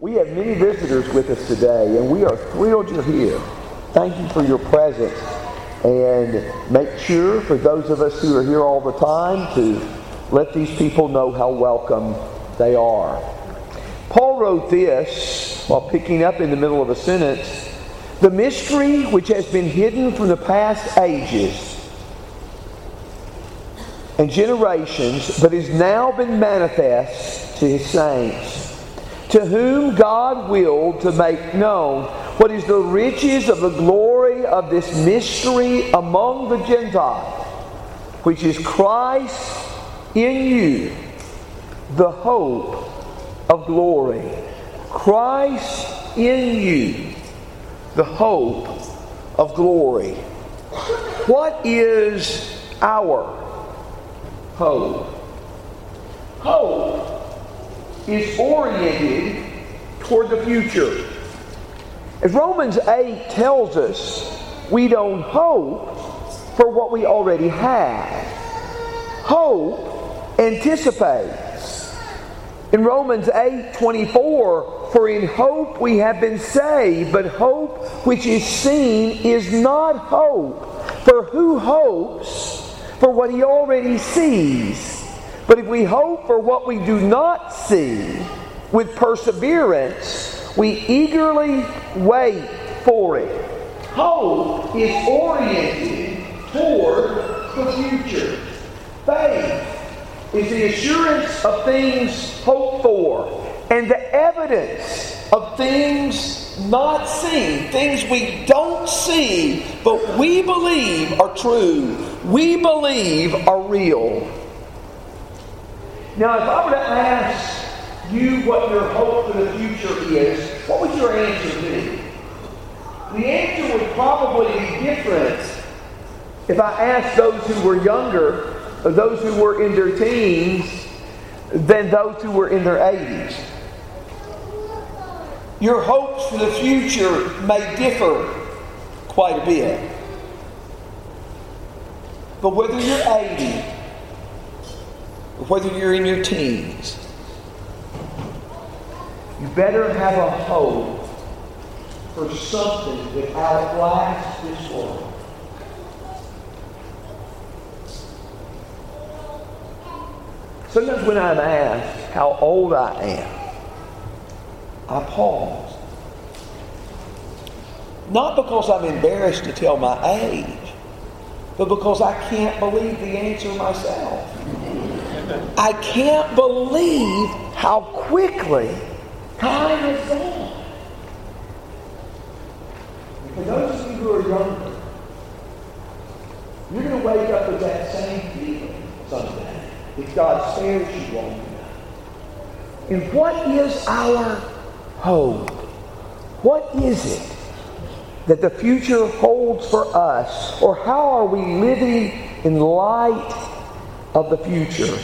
We have many visitors with us today, and we are thrilled you're here. Thank you for your presence. And make sure, for those of us who are here all the time, to let these people know how welcome they are. Paul wrote this while picking up in the middle of a sentence The mystery which has been hidden from the past ages and generations, but has now been manifest to his saints to whom God willed to make known what is the riches of the glory of this mystery among the Gentiles, which is Christ in you, the hope of glory. Christ in you, the hope of glory. What is our hope? Hope is oriented toward the future. As Romans 8 tells us, we don't hope for what we already have. Hope anticipates. In Romans 8 24, for in hope we have been saved, but hope which is seen is not hope. For who hopes for what he already sees? But if we hope for what we do not see with perseverance, we eagerly wait for it. Hope is oriented toward the future. Faith is the assurance of things hoped for and the evidence of things not seen, things we don't see, but we believe are true, we believe are real. Now, if I were to ask you what your hope for the future is, what would your answer be? The answer would probably be different if I asked those who were younger, or those who were in their teens, than those who were in their 80s. Your hopes for the future may differ quite a bit. But whether you're 80 whether you're in your teens, you better have a hope for something that outlasts this world. Sometimes when I'm asked how old I am, I pause. Not because I'm embarrassed to tell my age, but because I can't believe the answer myself. I can't believe how quickly time has gone. For those of you who are younger, you're going to wake up with that same feeling someday if God spares you long enough. And what is our hope? What is it that the future holds for us? Or how are we living in light of the future?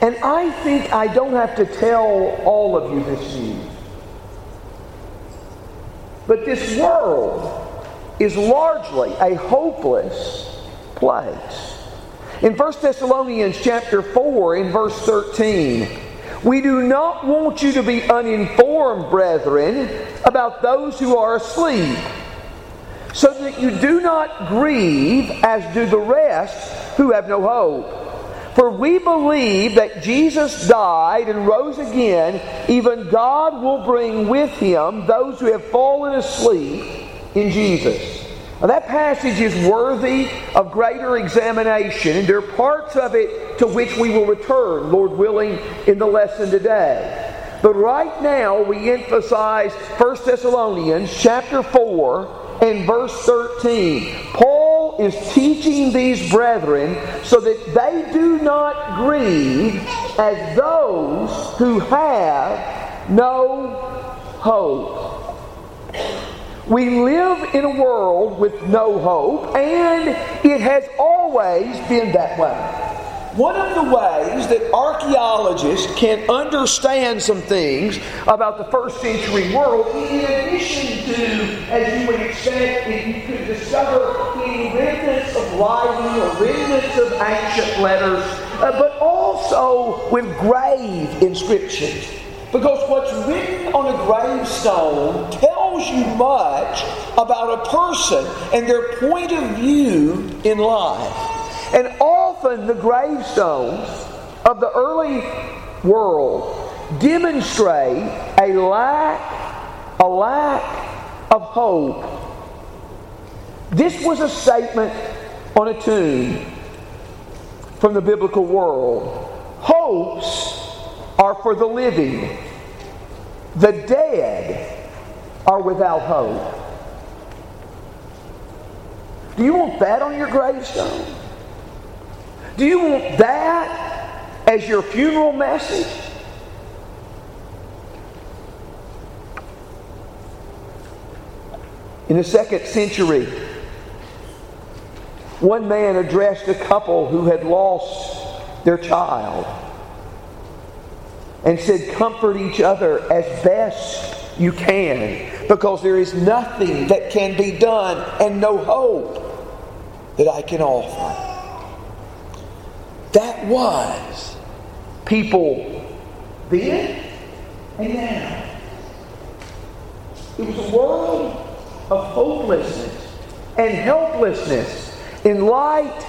And I think I don't have to tell all of you this news. But this world is largely a hopeless place. In 1 Thessalonians chapter 4 in verse 13, we do not want you to be uninformed, brethren, about those who are asleep, so that you do not grieve as do the rest who have no hope. For we believe that Jesus died and rose again, even God will bring with him those who have fallen asleep in Jesus. Now, that passage is worthy of greater examination, and there are parts of it to which we will return, Lord willing, in the lesson today. But right now, we emphasize 1 Thessalonians chapter 4 and verse 13. Paul is teaching these brethren so that they do not grieve as those who have no hope. We live in a world with no hope, and it has always been that way. One of the ways that archaeologists can understand some things about the first century world, in addition to, as you would expect, if you could discover any remnants of writing or remnants of ancient letters, uh, but also with grave inscriptions. Because what's written on a gravestone tells you much about a person and their point of view in life. And often the gravestones of the early world demonstrate a lack, a lack of hope. This was a statement on a tomb from the biblical world. Hopes are for the living. The dead are without hope. Do you want that on your gravestone? Do you want that as your funeral message? In the second century, one man addressed a couple who had lost their child and said, Comfort each other as best you can because there is nothing that can be done and no hope that I can offer. That was people then and now. It was a world of hopelessness and helplessness in light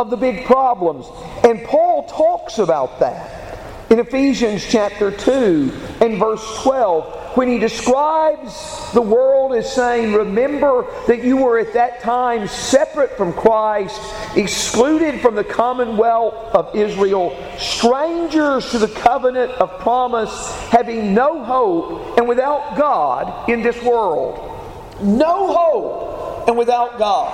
of the big problems. And Paul talks about that in Ephesians chapter 2 and verse 12 when he describes the world as saying, Remember that you were at that time separate from Christ, excluded from the commonwealth of Israel, strangers to the covenant of promise, having no hope and without God in this world. No hope and without God.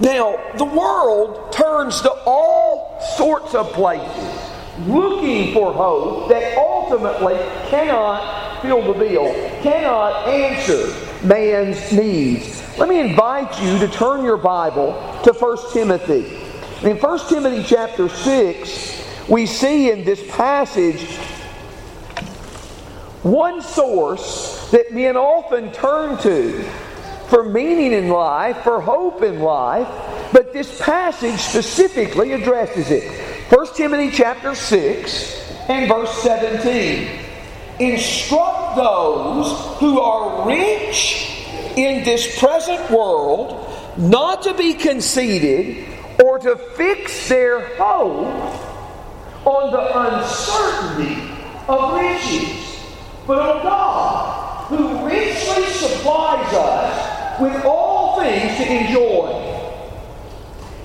Now, the world turns to all sorts of places looking for hope that ultimately cannot fill the bill, cannot answer man's needs. Let me invite you to turn your Bible to 1 Timothy. In 1 Timothy chapter 6, we see in this passage one source that men often turn to for meaning in life, for hope in life, but this passage specifically addresses it. 1 Timothy chapter 6 and verse 17. Instruct those who are rich in this present world not to be conceited or to fix their hope on the uncertainty of riches, but on God, who richly supplies us with all things to enjoy.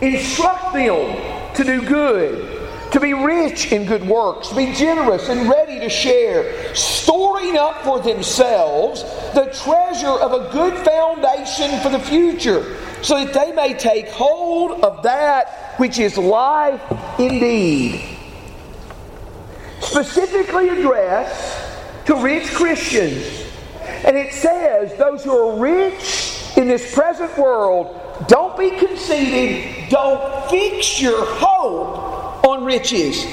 Instruct them to do good to be rich in good works, to be generous and ready to share, storing up for themselves the treasure of a good foundation for the future, so that they may take hold of that which is life indeed. Specifically addressed to rich Christians. And it says, those who are rich in this present world, don't be conceited, don't fix your hope on riches.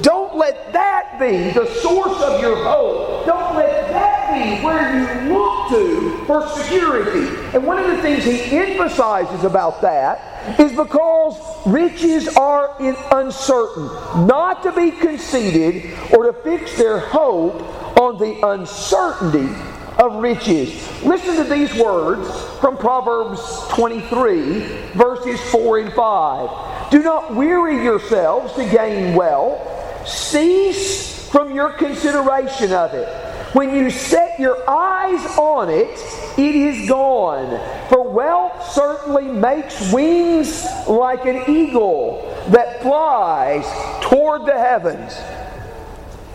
Don't let that be the source of your hope. Don't let that be where you look to for security. And one of the things he emphasizes about that is because riches are uncertain, not to be conceited or to fix their hope on the uncertainty of riches. Listen to these words from Proverbs 23, verses 4 and 5. Do not weary yourselves to gain wealth, cease from your consideration of it. When you set your eyes on it, it is gone. For wealth certainly makes wings like an eagle that flies toward the heavens.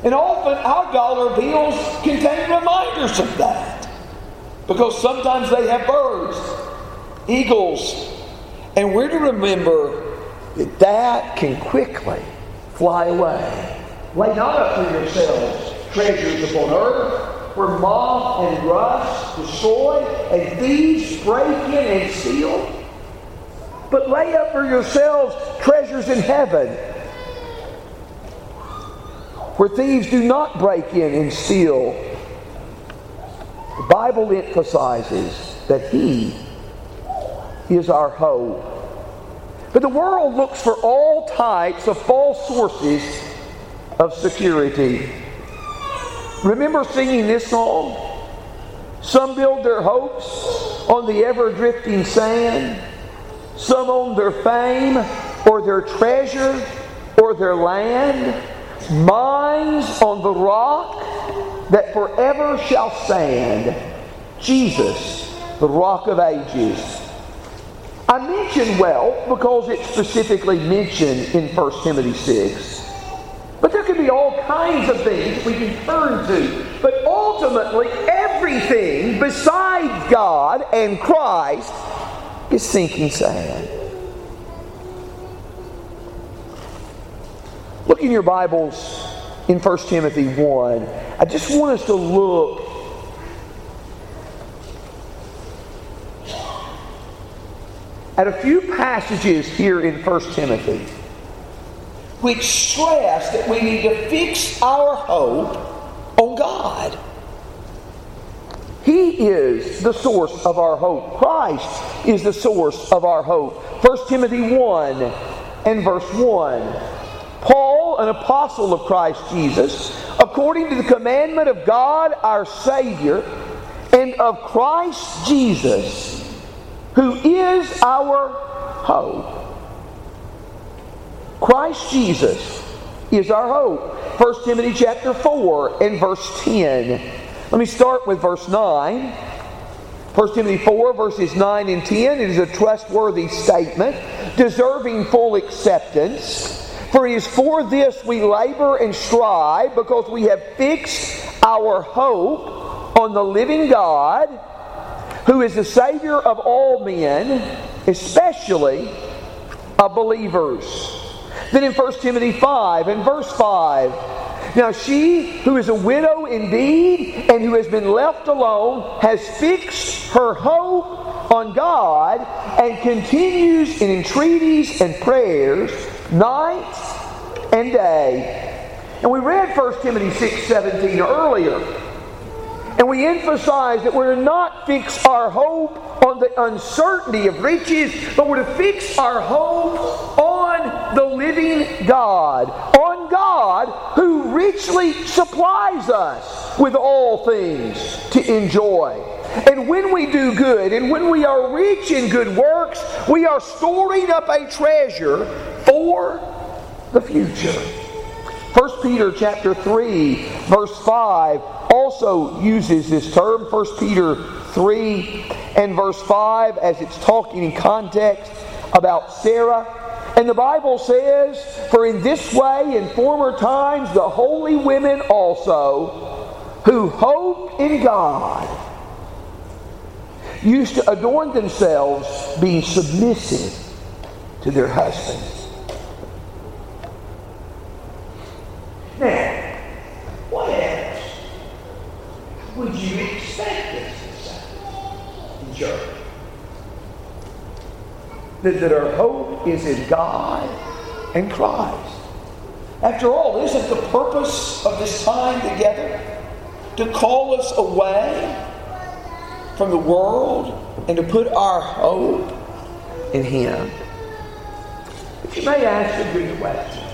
And often our dollar bills contain reminders of that. Because sometimes they have birds, eagles, and we're to remember that can quickly fly away. Lay not up for yourselves treasures upon earth, where moth and rust destroy, and thieves break in and steal. But lay up for yourselves treasures in heaven where thieves do not break in and steal. The Bible emphasizes that He is our hope. But the world looks for all types of false sources of security. Remember singing this song? Some build their hopes on the ever drifting sand, some on their fame or their treasure or their land. Mine's on the rock that forever shall stand Jesus, the rock of ages. I mention wealth because it's specifically mentioned in 1 Timothy 6. But there can be all kinds of things we can turn to. But ultimately, everything besides God and Christ is sinking sand. Look in your Bibles in 1 Timothy 1. I just want us to look at a few passages here in 1 Timothy which stress that we need to fix our hope on God. He is the source of our hope. Christ is the source of our hope. 1 Timothy 1 and verse 1. Paul, an apostle of Christ Jesus, according to the commandment of God our Savior and of Christ Jesus, who is our hope. Christ Jesus is our hope. 1 Timothy chapter 4 and verse 10. Let me start with verse 9. 1 Timothy 4, verses 9 and 10. It is a trustworthy statement, deserving full acceptance. For it is for this we labor and strive, because we have fixed our hope on the living God, who is the Savior of all men, especially of believers. Then in 1 Timothy 5 and verse 5, now she who is a widow indeed and who has been left alone has fixed her hope on God and continues in entreaties and prayers night and day. And we read 1 Timothy 6 17 earlier. And we emphasize that we're not fix our hope on the uncertainty of riches, but we're to fix our hope on the living God, on God who richly supplies us with all things to enjoy. And when we do good, and when we are rich in good works, we are storing up a treasure for the future. 1 Peter chapter 3 verse 5 also uses this term 1 Peter 3 and verse 5 as it's talking in context about Sarah. And the Bible says for in this way in former times the holy women also who hoped in God used to adorn themselves being submissive to their husbands Now, what else would you expect this to say in church? That, that our hope is in God and Christ. After all, isn't the purpose of this time together to call us away from the world and to put our hope in Him? If you may ask a good question.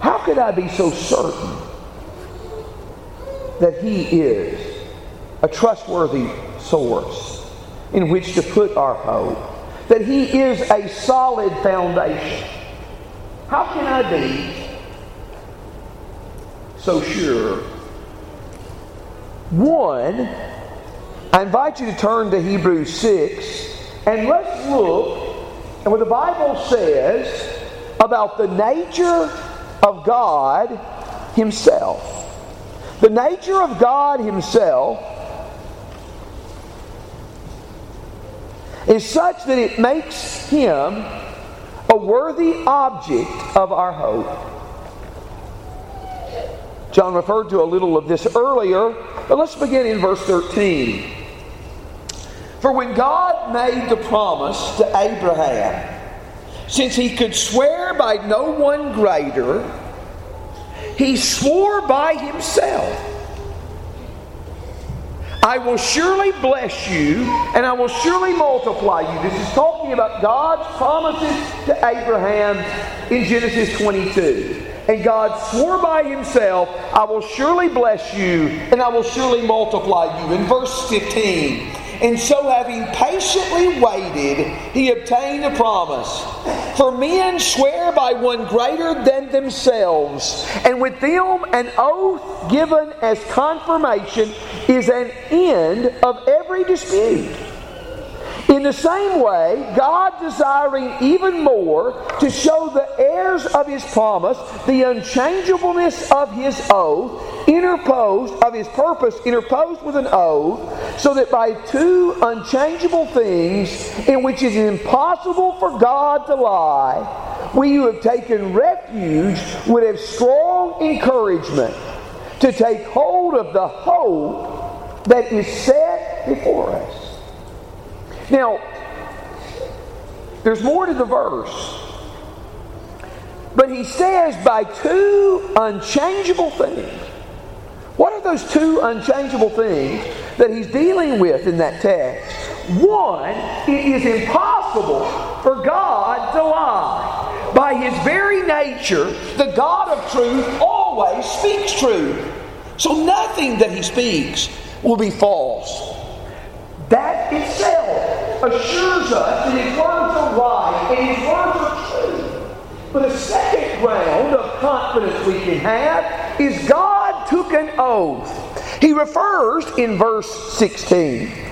How could I be so certain that He is a trustworthy source in which to put our hope? That He is a solid foundation? How can I be so sure? One, I invite you to turn to Hebrews 6 and let's look at what the Bible says about the nature of God Himself. The nature of God Himself is such that it makes Him a worthy object of our hope. John referred to a little of this earlier, but let's begin in verse 13. For when God made the promise to Abraham, since he could swear by no one greater, he swore by himself. I will surely bless you and I will surely multiply you. This is talking about God's promises to Abraham in Genesis 22. And God swore by himself, I will surely bless you and I will surely multiply you. In verse 15, and so, having patiently waited, he obtained the promise. For men swear by one greater than themselves, and with them an oath given as confirmation is an end of every dispute. In the same way, God desiring even more to show the heirs of his promise the unchangeableness of his oath, interposed, of his purpose, interposed with an oath, so that by two unchangeable things, in which it is impossible for God to lie, we who have taken refuge would have strong encouragement to take hold of the hope that is set before us. Now, there's more to the verse. But he says, by two unchangeable things. What are those two unchangeable things that he's dealing with in that text? One, it is impossible for God to lie. By his very nature, the God of truth always speaks truth. So nothing that he speaks will be false. That itself assures us that his words are right and his words are true. But a second ground of confidence we can have is God took an oath. He refers in verse 16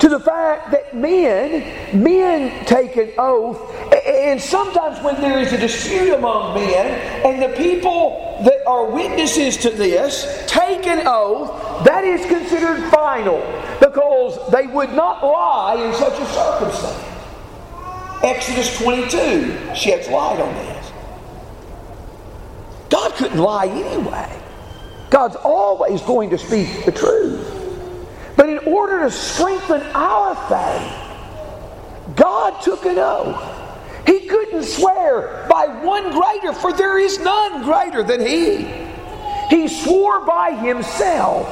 to the fact that men, men take an oath, and sometimes when there is a dispute among men, and the people that are witnesses to this take an oath, that is considered final because they would not lie in such a circumstance. Exodus 22 sheds light on this. God couldn't lie anyway. God's always going to speak the truth. But in order to strengthen our faith, God took an oath. He couldn't swear by one greater, for there is none greater than He. He swore by Himself.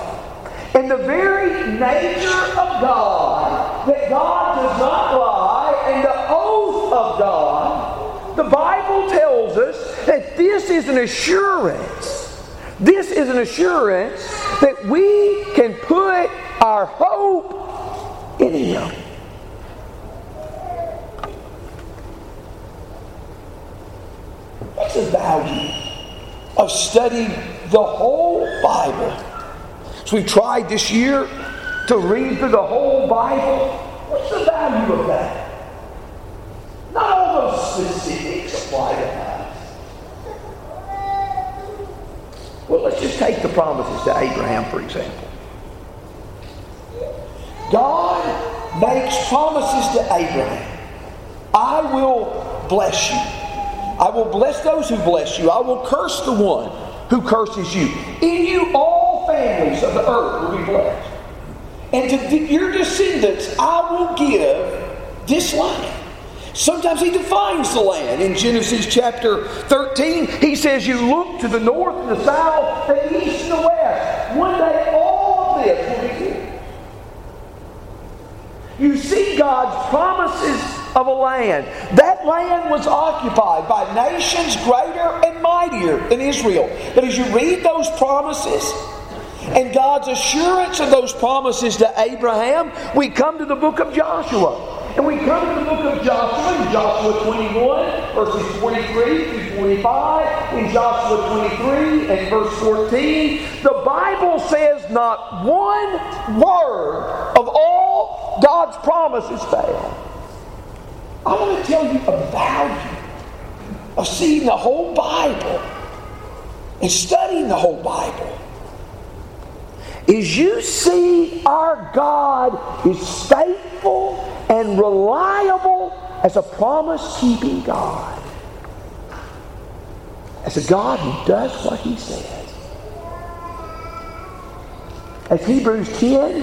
And the very nature of God, that God does not lie, and the oath of God, the Bible tells us that this is an assurance. This is an assurance that we can put our hope in Him. What's the value of studying the whole Bible? So we tried this year to read through the whole Bible. What's the value of that? Not all those specifics apply to us. Well, let's just take the promises to Abraham, for example. God makes promises to Abraham. I will bless you. I will bless those who bless you. I will curse the one who curses you. In you all families of the earth will be blessed. And to your descendants, I will give this land. Sometimes he defines the land. In Genesis chapter 13, he says, You look to the north and the south, the east and the west. One day, all of this will be here. You see God's promises of a land. That land was occupied by nations greater and mightier than Israel. But as you read those promises, and God's assurance of those promises to Abraham, we come to the book of Joshua. And we come to the book of Joshua Joshua 21, verses 43 through 45. In Joshua 23 and verse 14, the Bible says not one word of all God's promises fail. I want to tell you a value of seeing the whole Bible and studying the whole Bible is you see our God is faithful and reliable as a promise keeping God. As a God who does what he says. As Hebrews 10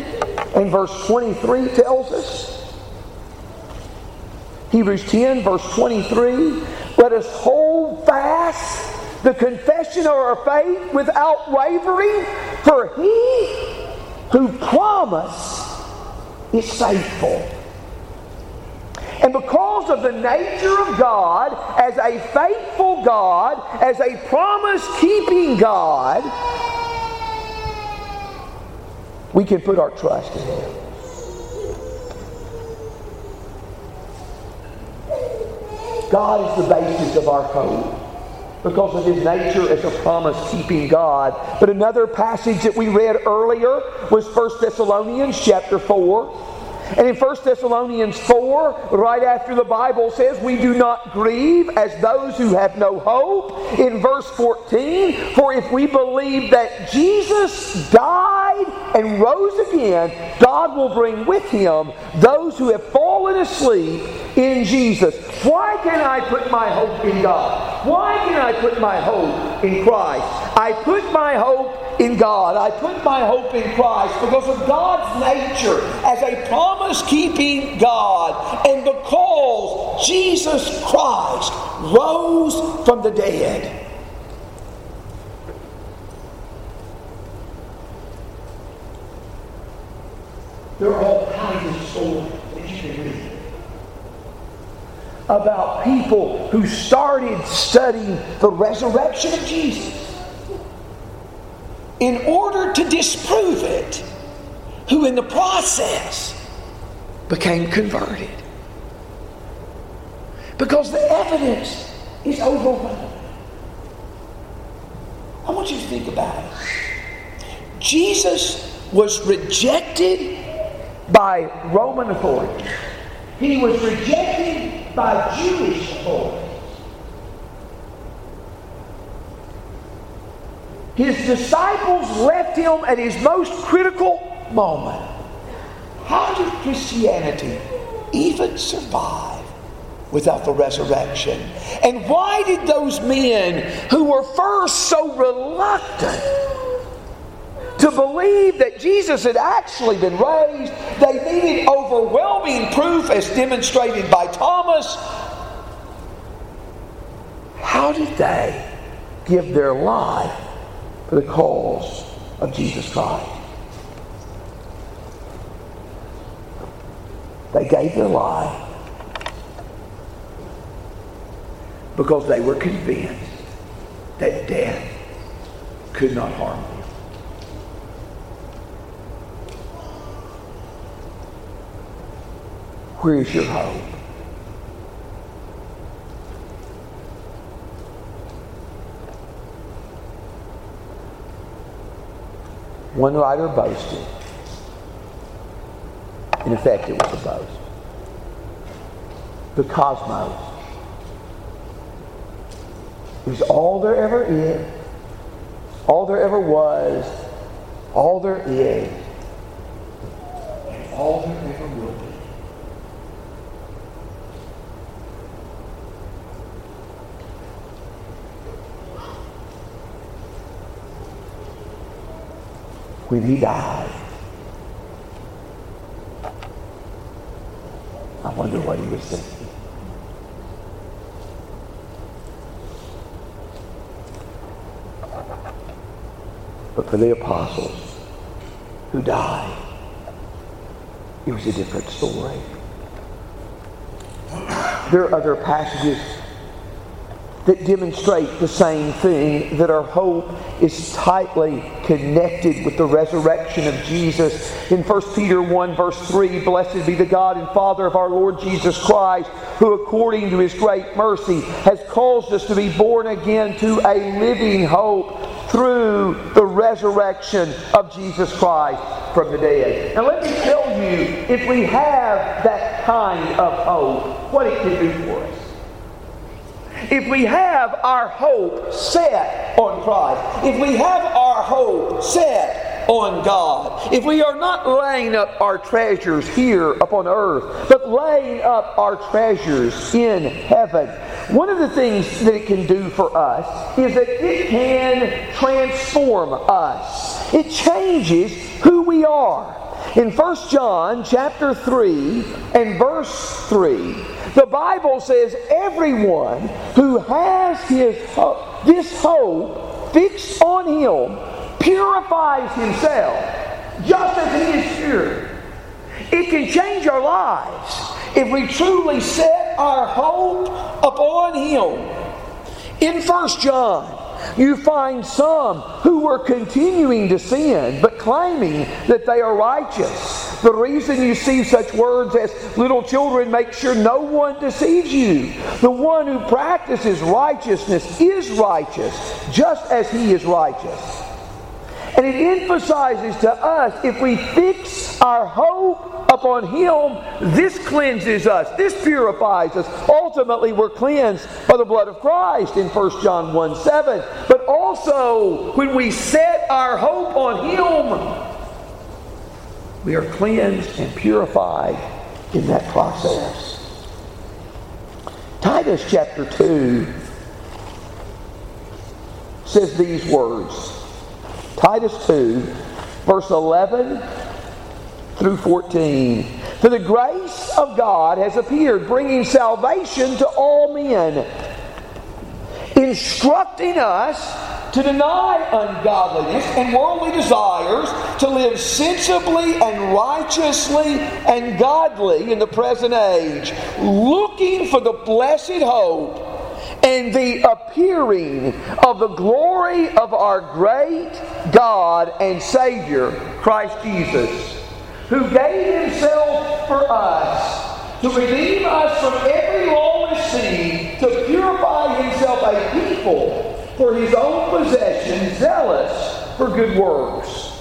and verse 23 tells us, Hebrews 10, verse 23, let us hold fast the confession of our faith without wavering, for he who promised is faithful. And because of the nature of God as a faithful God, as a promise keeping God, we can put our trust in Him. God is the basis of our hope because of his nature as a promise keeping God. But another passage that we read earlier was 1 Thessalonians chapter 4. And in 1 Thessalonians 4, right after the Bible says, We do not grieve as those who have no hope. In verse 14, for if we believe that Jesus died and rose again, God will bring with him those who have fallen asleep in Jesus. Why can I put my hope in God? Why can I put my hope in Christ? I put my hope in God. I put my hope in Christ because of God's nature as a promise keeping God and because Jesus Christ rose from the dead. There are all kinds of stories that you can read about people who started studying the resurrection of Jesus in order to disprove it, who in the process became converted. Because the evidence is overwhelming. I want you to think about it. Jesus was rejected by Roman authorities. He was rejected by Jewish authorities. His disciples left him at his most critical moment. How did Christianity even survive without the resurrection? And why did those men who were first so reluctant to believe that Jesus had actually been raised, they needed overwhelming proof as demonstrated by Thomas. How did they give their life for the cause of Jesus Christ. They gave their life because they were convinced that death could not harm them. Where is your hope? One writer boasted. In effect, it was a boast. The cosmos is all there ever is, all there ever was, all there is, all ever will be. When he died. I wonder what he was thinking. But for the apostles who died, it was a different story. There are other passages that demonstrate the same thing that our hope is tightly connected with the resurrection of Jesus. In 1 Peter 1, verse 3, Blessed be the God and Father of our Lord Jesus Christ, who according to his great mercy has caused us to be born again to a living hope through the resurrection of Jesus Christ from the dead. Now, let me tell you, if we have that kind of hope, what it can do for us if we have our hope set on Christ, if we have our hope set on God, if we are not laying up our treasures here upon earth, but laying up our treasures in heaven, one of the things that it can do for us is that it can transform us. It changes who we are. In 1 John chapter 3 and verse 3, the Bible says everyone who has his uh, this hope fixed on him purifies himself just as He is pure. It can change our lives if we truly set our hope upon Him. In 1 John, you find some who were continuing to sin, but claiming that they are righteous. The reason you see such words as little children make sure no one deceives you. The one who practices righteousness is righteous, just as he is righteous. And it emphasizes to us if we fix our hope upon Him, this cleanses us, this purifies us. Ultimately, we're cleansed by the blood of Christ in 1 John 1 7. But also, when we set our hope on Him, we are cleansed and purified in that process. Titus chapter 2 says these words. Titus 2, verse 11 through 14. For the grace of God has appeared, bringing salvation to all men, instructing us to deny ungodliness and worldly desires, to live sensibly and righteously and godly in the present age, looking for the blessed hope and the appearing of the glory of our great God and Savior, Christ Jesus, who gave himself for us to redeem us from every lawless seed, to purify himself a people for his own possession, zealous for good works.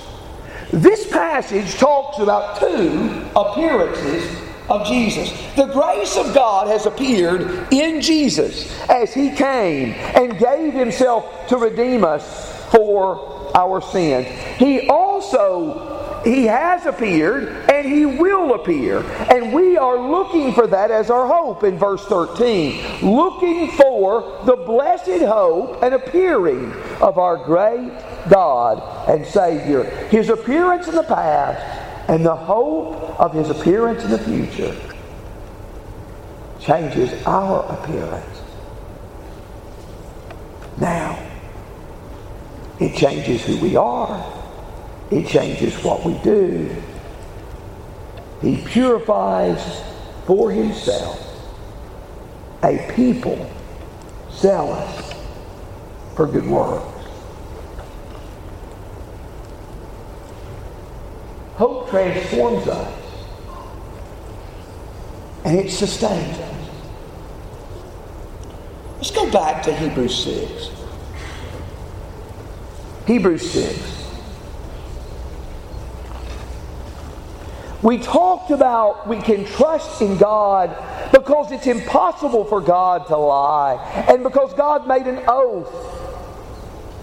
This passage talks about two appearances of Jesus. The grace of God has appeared in Jesus as He came and gave Himself to redeem us for our sins. He also he has appeared and he will appear. And we are looking for that as our hope in verse 13. Looking for the blessed hope and appearing of our great God and Savior. His appearance in the past and the hope of his appearance in the future changes our appearance. Now, it changes who we are. It changes what we do. He purifies for himself a people zealous for good works. Hope transforms us. And it sustains us. Let's go back to Hebrews 6. Hebrews 6. We talked about we can trust in God because it's impossible for God to lie, and because God made an oath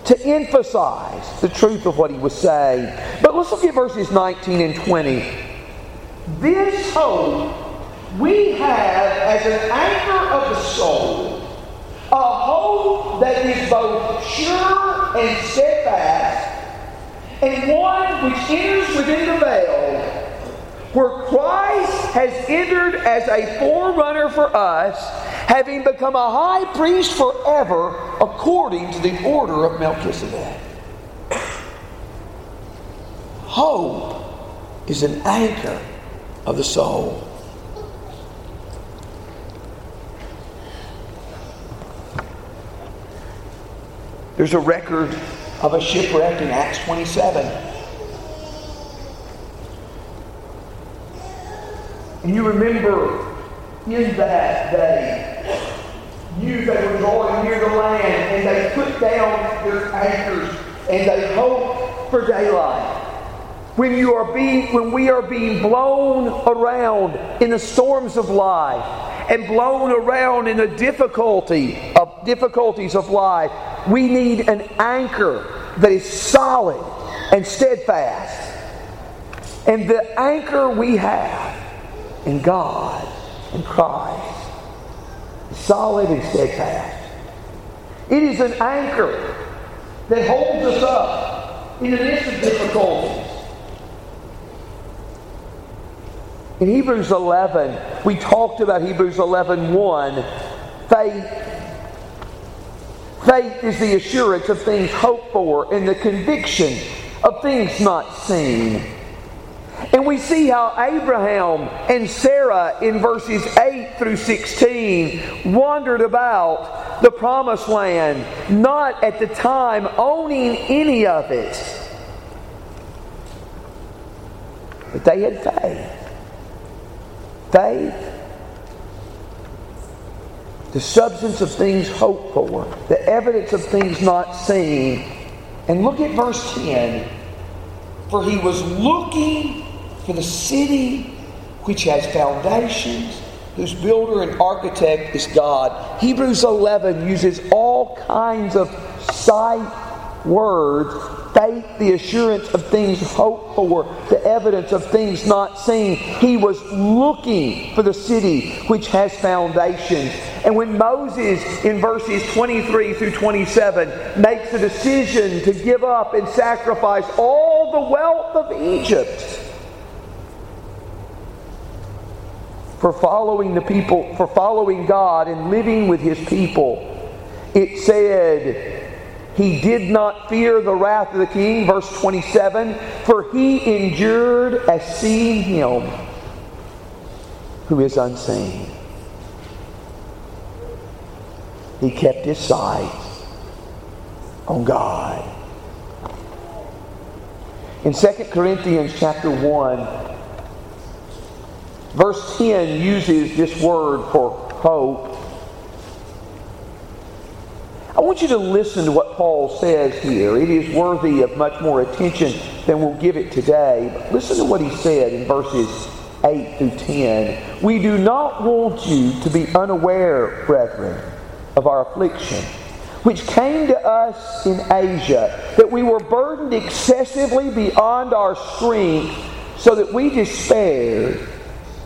to emphasize the truth of what he was saying. But let's look at verses 19 and 20. This hope we have as an anchor of the soul, a hope that is both sure and steadfast, and one which enters within the veil where Christ has entered as a forerunner for us, having become a high priest forever according to the order of Melchizedek. Hope is an anchor of the soul. There's a record of a shipwreck in Acts 27. And you remember in that day, you they were going near the land and they put down their anchors and they hoped for daylight. When you are being when we are being blown around in the storms of life and blown around in the difficulty of difficulties of life, we need an anchor that is solid and steadfast. And the anchor we have in God and Christ, solid and steadfast. It is an anchor that holds us up in the midst of difficulties. In Hebrews 11, we talked about Hebrews 11 1. Faith. Faith is the assurance of things hoped for and the conviction of things not seen. And we see how Abraham and Sarah in verses 8 through 16 wandered about the promised land, not at the time owning any of it. But they had faith. Faith the substance of things hoped for, the evidence of things not seen. And look at verse 10. For he was looking for the city which has foundations, whose builder and architect is God. Hebrews 11 uses all kinds of sight words faith, the assurance of things hoped for, the evidence of things not seen. He was looking for the city which has foundations. And when Moses, in verses 23 through 27, makes a decision to give up and sacrifice all the wealth of Egypt for following the people, for following God and living with his people, it said, he did not fear the wrath of the king, verse 27, for he endured as seeing him who is unseen. He kept his sight on God. In 2 Corinthians chapter 1, verse 10 uses this word for hope I want you to listen to what Paul says here. It is worthy of much more attention than we'll give it today. But listen to what he said in verses 8 through 10. We do not want you to be unaware, brethren, of our affliction, which came to us in Asia, that we were burdened excessively beyond our strength, so that we despaired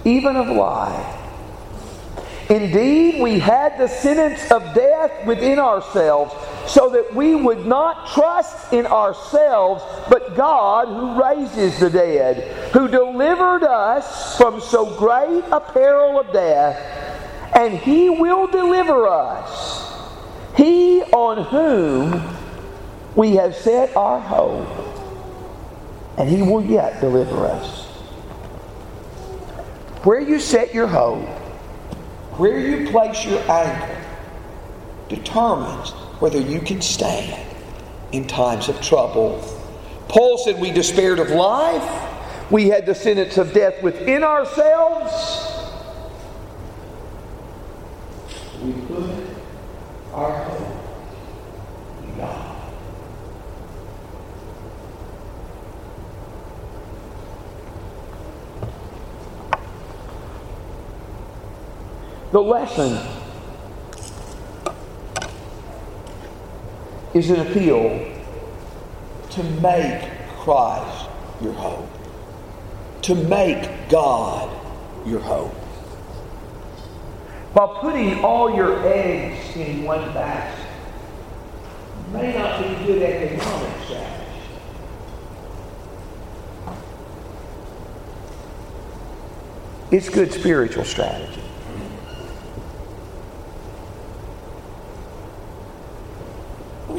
even of life. Indeed, we had the sentence of death within ourselves, so that we would not trust in ourselves, but God who raises the dead, who delivered us from so great a peril of death, and he will deliver us. He on whom we have set our hope, and he will yet deliver us. Where you set your hope, where you place your anchor determines whether you can stand in times of trouble. Paul said we despaired of life. We had the sentence of death within ourselves. We put our hope in God. The lesson is an appeal to make Christ your hope, to make God your hope. While putting all your eggs in one basket may not be good economic strategy. It's good spiritual strategy.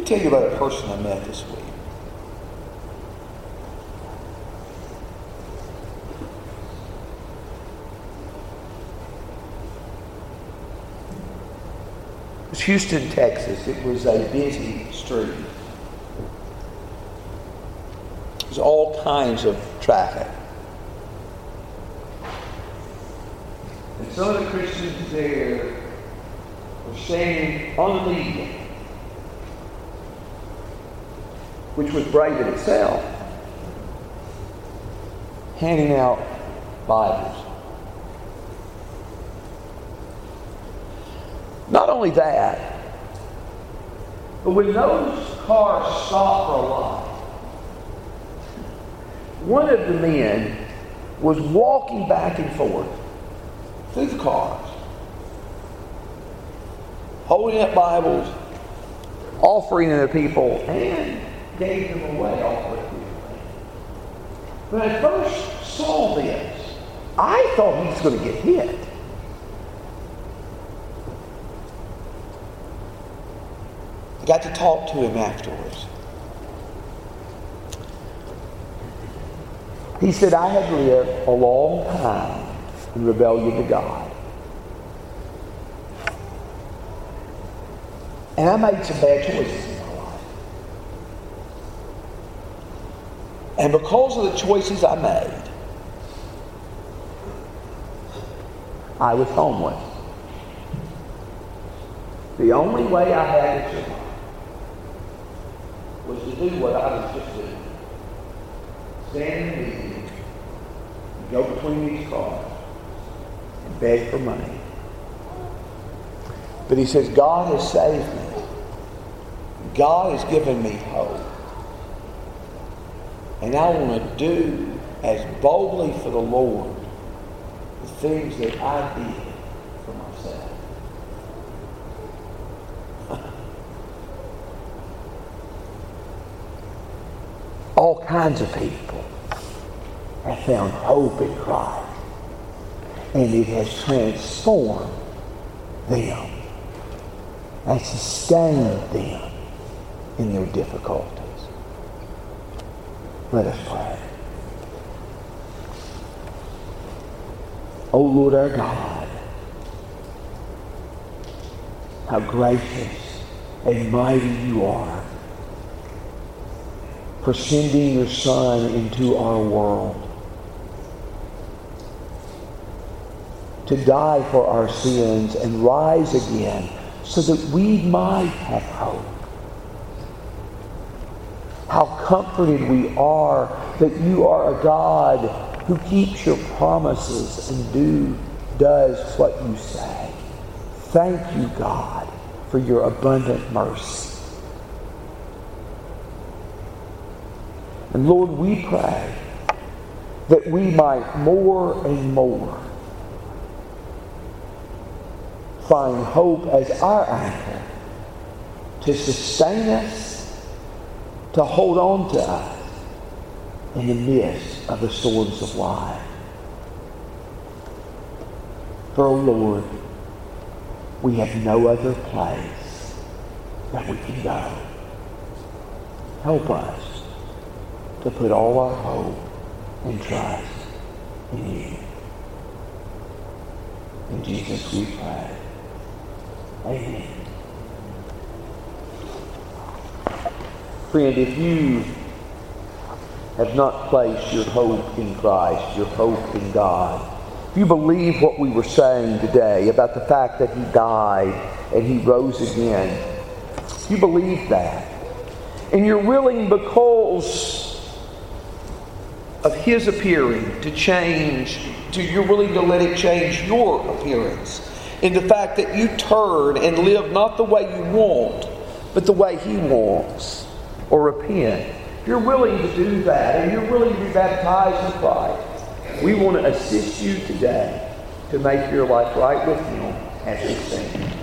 Tell you about a person I met this week. It was Houston, Texas. It was a busy street. There was all kinds of traffic. And some of the Christians there were standing on the median which was brave in itself, handing out Bibles. Not only that, but when those cars stopped for a while, one of the men was walking back and forth through the cars, holding up Bibles, offering them to people, and gave them away all When I first saw this, I thought he was going to get hit. I got to talk to him afterwards. He said, I had lived a long time in rebellion to God. And I made some bad choices in my life. And because of the choices I made, I was homeless. The only way I had to survive was to do what I was just doing. Stand in the meeting, go between these cars, and beg for money. But he says, God has saved me. God has given me hope. And I want to do as boldly for the Lord the things that I did for myself. All kinds of people have found hope in Christ. And it has transformed them and sustained them in their difficulties. Let us pray. O Lord our God, how gracious and mighty you are for sending your Son into our world to die for our sins and rise again so that we might have hope. How comforted we are that you are a God who keeps your promises and do does what you say. Thank you, God, for your abundant mercy. And Lord, we pray that we might more and more find hope as our anchor to sustain us, to hold on to us in the midst of the storms of life. For, oh Lord, we have no other place that we can go. Help us to put all our hope and trust in you. In Jesus we pray. Amen. Friend, if you have not placed your hope in Christ, your hope in God, if you believe what we were saying today about the fact that He died and He rose again, if you believe that, and you're willing because of His appearing to change, to you're willing to let it change your appearance in the fact that you turn and live not the way you want, but the way He wants, or repent. If you're willing to do that and you're willing to be baptized in Christ, we want to assist you today to make your life right with Him as we sing.